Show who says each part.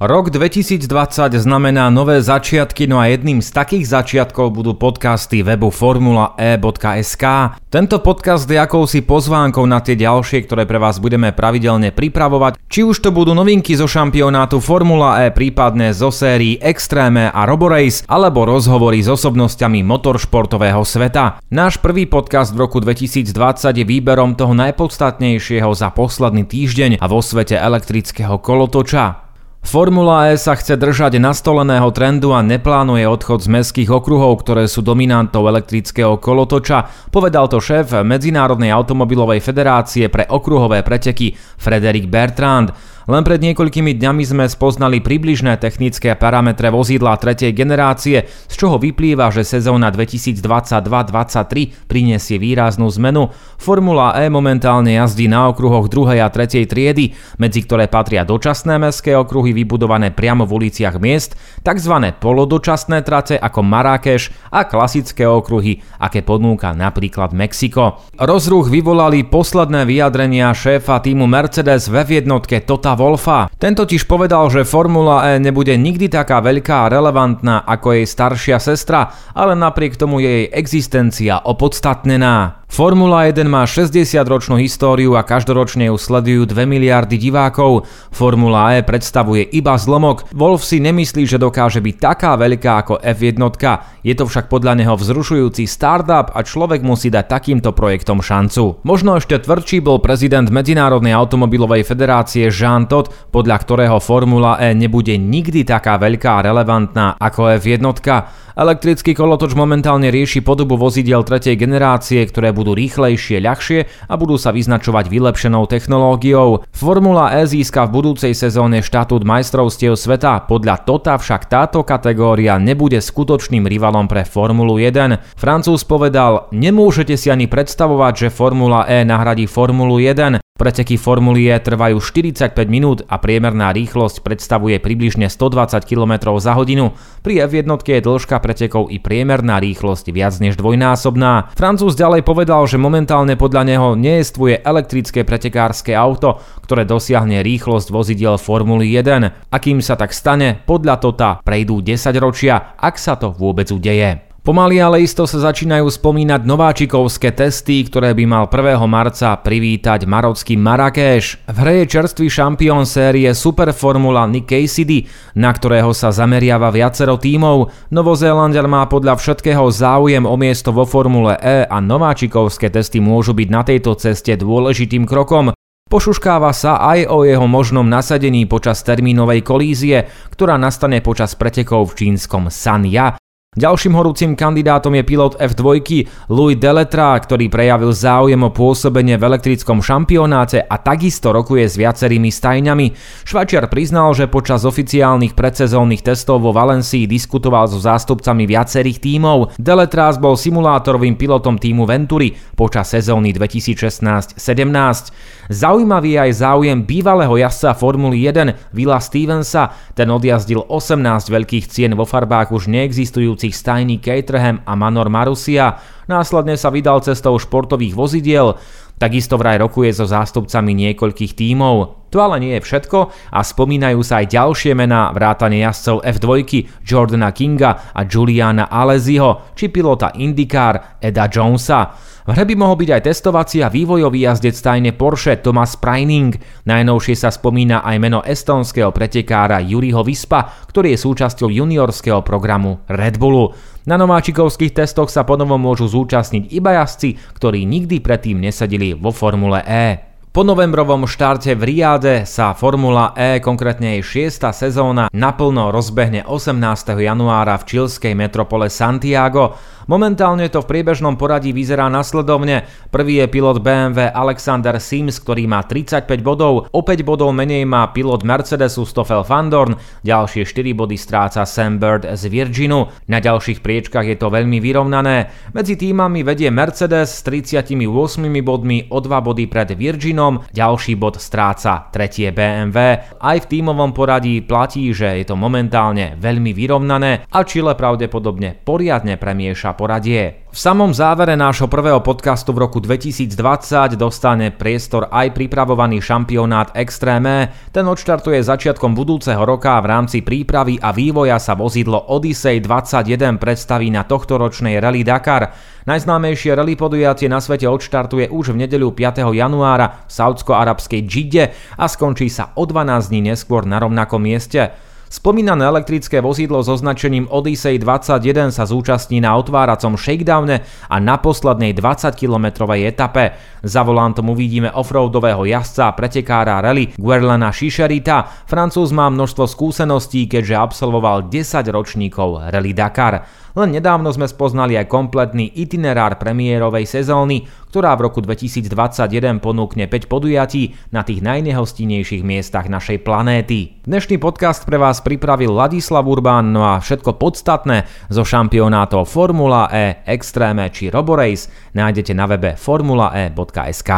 Speaker 1: Rok 2020 znamená nové začiatky, no a jedným z takých začiatkov budú podcasty webu formula.e.sk. Tento podcast je akousi pozvánkou na tie ďalšie, ktoré pre vás budeme pravidelne pripravovať, či už to budú novinky zo šampionátu Formula E, prípadne zo sérií Extreme a Roborace, alebo rozhovory s osobnosťami motoršportového sveta. Náš prvý podcast v roku 2020 je výberom toho najpodstatnejšieho za posledný týždeň a vo svete elektrického kolotoča. Formula E sa chce držať nastoleného trendu a neplánuje odchod z mestských okruhov, ktoré sú dominantou elektrického kolotoča, povedal to šéf Medzinárodnej automobilovej federácie pre okruhové preteky Frederik Bertrand. Len pred niekoľkými dňami sme spoznali približné technické parametre vozidla tretej generácie, z čoho vyplýva, že sezóna 2022-23 prinesie výraznú zmenu. Formula E momentálne jazdí na okruhoch 2. a 3. triedy, medzi ktoré patria dočasné mestské okruhy vybudované priamo v uliciach miest, tzv. polodočasné trate ako Marrakeš a klasické okruhy, aké ponúka napríklad Mexiko. Rozruch vyvolali posledné vyjadrenia šéfa týmu Mercedes ve jednotke Tota Wolfa. Ten totiž povedal, že Formula E nebude nikdy taká veľká a relevantná ako jej staršia sestra, ale napriek tomu je jej existencia opodstatnená. Formula 1 má 60-ročnú históriu a každoročne ju sledujú 2 miliardy divákov. Formula E predstavuje iba zlomok. Wolf si nemyslí, že dokáže byť taká veľká ako F1. Je to však podľa neho vzrušujúci startup a človek musí dať takýmto projektom šancu. Možno ešte tvrdší bol prezident Medzinárodnej automobilovej federácie Jean Todt, podľa ktorého Formula E nebude nikdy taká veľká a relevantná ako F1. Elektrický kolotoč momentálne rieši podobu vozidiel tretej generácie, ktoré budú rýchlejšie, ľahšie a budú sa vyznačovať vylepšenou technológiou. Formula E získa v budúcej sezóne štatút majstrovstiev sveta, podľa Tota však táto kategória nebude skutočným rivalom pre Formulu 1. Francúz povedal, nemôžete si ani predstavovať, že Formula E nahradí Formulu 1, Preteky Formuly E trvajú 45 minút a priemerná rýchlosť predstavuje približne 120 km za hodinu. Pri F1 je dĺžka pretekov i priemerná rýchlosť viac než dvojnásobná. Francúz ďalej povedal, že momentálne podľa neho nejestvuje elektrické pretekárske auto, ktoré dosiahne rýchlosť vozidiel Formuly 1. Akým sa tak stane, podľa Tota prejdú 10 ročia, ak sa to vôbec udeje. Pomaly ale isto sa začínajú spomínať nováčikovské testy, ktoré by mal 1. marca privítať marocký Marrakeš. V hre je čerstvý šampión série Superformula Nick Cassidy, na ktorého sa zameriava viacero tímov. Novozélandian má podľa všetkého záujem o miesto vo Formule E a nováčikovské testy môžu byť na tejto ceste dôležitým krokom. Pošuškáva sa aj o jeho možnom nasadení počas termínovej kolízie, ktorá nastane počas pretekov v čínskom Sanya. Ďalším horúcim kandidátom je pilot F2 Louis Deletra, ktorý prejavil záujem o pôsobenie v elektrickom šampionáte a takisto rokuje s viacerými stajňami. Švačiar priznal, že počas oficiálnych predsezónnych testov vo Valencii diskutoval so zástupcami viacerých tímov. Deletras bol simulátorovým pilotom týmu Venturi počas sezóny 2016-17. Zaujímavý je aj záujem bývalého jazdca Formuly 1 Villa Stevensa, ten odjazdil 18 veľkých cien vo farbách už neexistujúcich vedúcich stajní Caterham a Manor Marusia, následne sa vydal cestou športových vozidiel, takisto vraj rokuje so zástupcami niekoľkých tímov. To ale nie je všetko a spomínajú sa aj ďalšie mená vrátane jazdcov F2 Jordana Kinga a Juliana Aleziho či pilota IndyCar Eda Jonesa. V hre by mohol byť aj testovací a vývojový jazdec tajne Porsche Thomas Preining. Najnovšie sa spomína aj meno estonského pretekára Juriho Vispa, ktorý je súčasťou juniorského programu Red Bullu. Na nováčikovských testoch sa ponovom môžu zúčastniť iba jazdci, ktorí nikdy predtým nesadili vo Formule E. Po novembrovom štarte v Riade sa Formula E, konkrétne jej 6. sezóna, naplno rozbehne 18. januára v čilskej metropole Santiago. Momentálne to v priebežnom poradí vyzerá nasledovne. Prvý je pilot BMW Alexander Sims, ktorý má 35 bodov, o 5 bodov menej má pilot Mercedesu Stoffel van Dorn, ďalšie 4 body stráca Sam Bird z Virginu. Na ďalších priečkach je to veľmi vyrovnané. Medzi týmami vedie Mercedes s 38 bodmi o 2 body pred Virginom Martinom, ďalší bod stráca tretie BMW. Aj v tímovom poradí platí, že je to momentálne veľmi vyrovnané a Chile pravdepodobne poriadne premieša poradie. V samom závere nášho prvého podcastu v roku 2020 dostane priestor aj pripravovaný šampionát Extreme. Ten odštartuje začiatkom budúceho roka v rámci prípravy a vývoja sa vozidlo Odyssey 21 predstaví na tohtoročnej Rally Dakar. Najznámejšie rally podujatie na svete odštartuje už v nedeľu 5. januára v saudsko-arabskej Džide a skončí sa o 12 dní neskôr na rovnakom mieste. Spomínané elektrické vozidlo s označením Odyssey 21 sa zúčastní na otváracom shakedowne a na poslednej 20-kilometrovej etape. Za volantom uvidíme offroadového jazdca a pretekára rally Guerlana Šišerita. Francúz má množstvo skúseností, keďže absolvoval 10 ročníkov Rally Dakar. Len nedávno sme spoznali aj kompletný itinerár premiérovej sezóny, ktorá v roku 2021 ponúkne 5 podujatí na tých najnehostinnejších miestach našej planéty. Dnešný podcast pre vás pripravil Ladislav Urbán, no a všetko podstatné zo šampionátov Formula E, Extreme či Roborace nájdete na webe formulae.sk.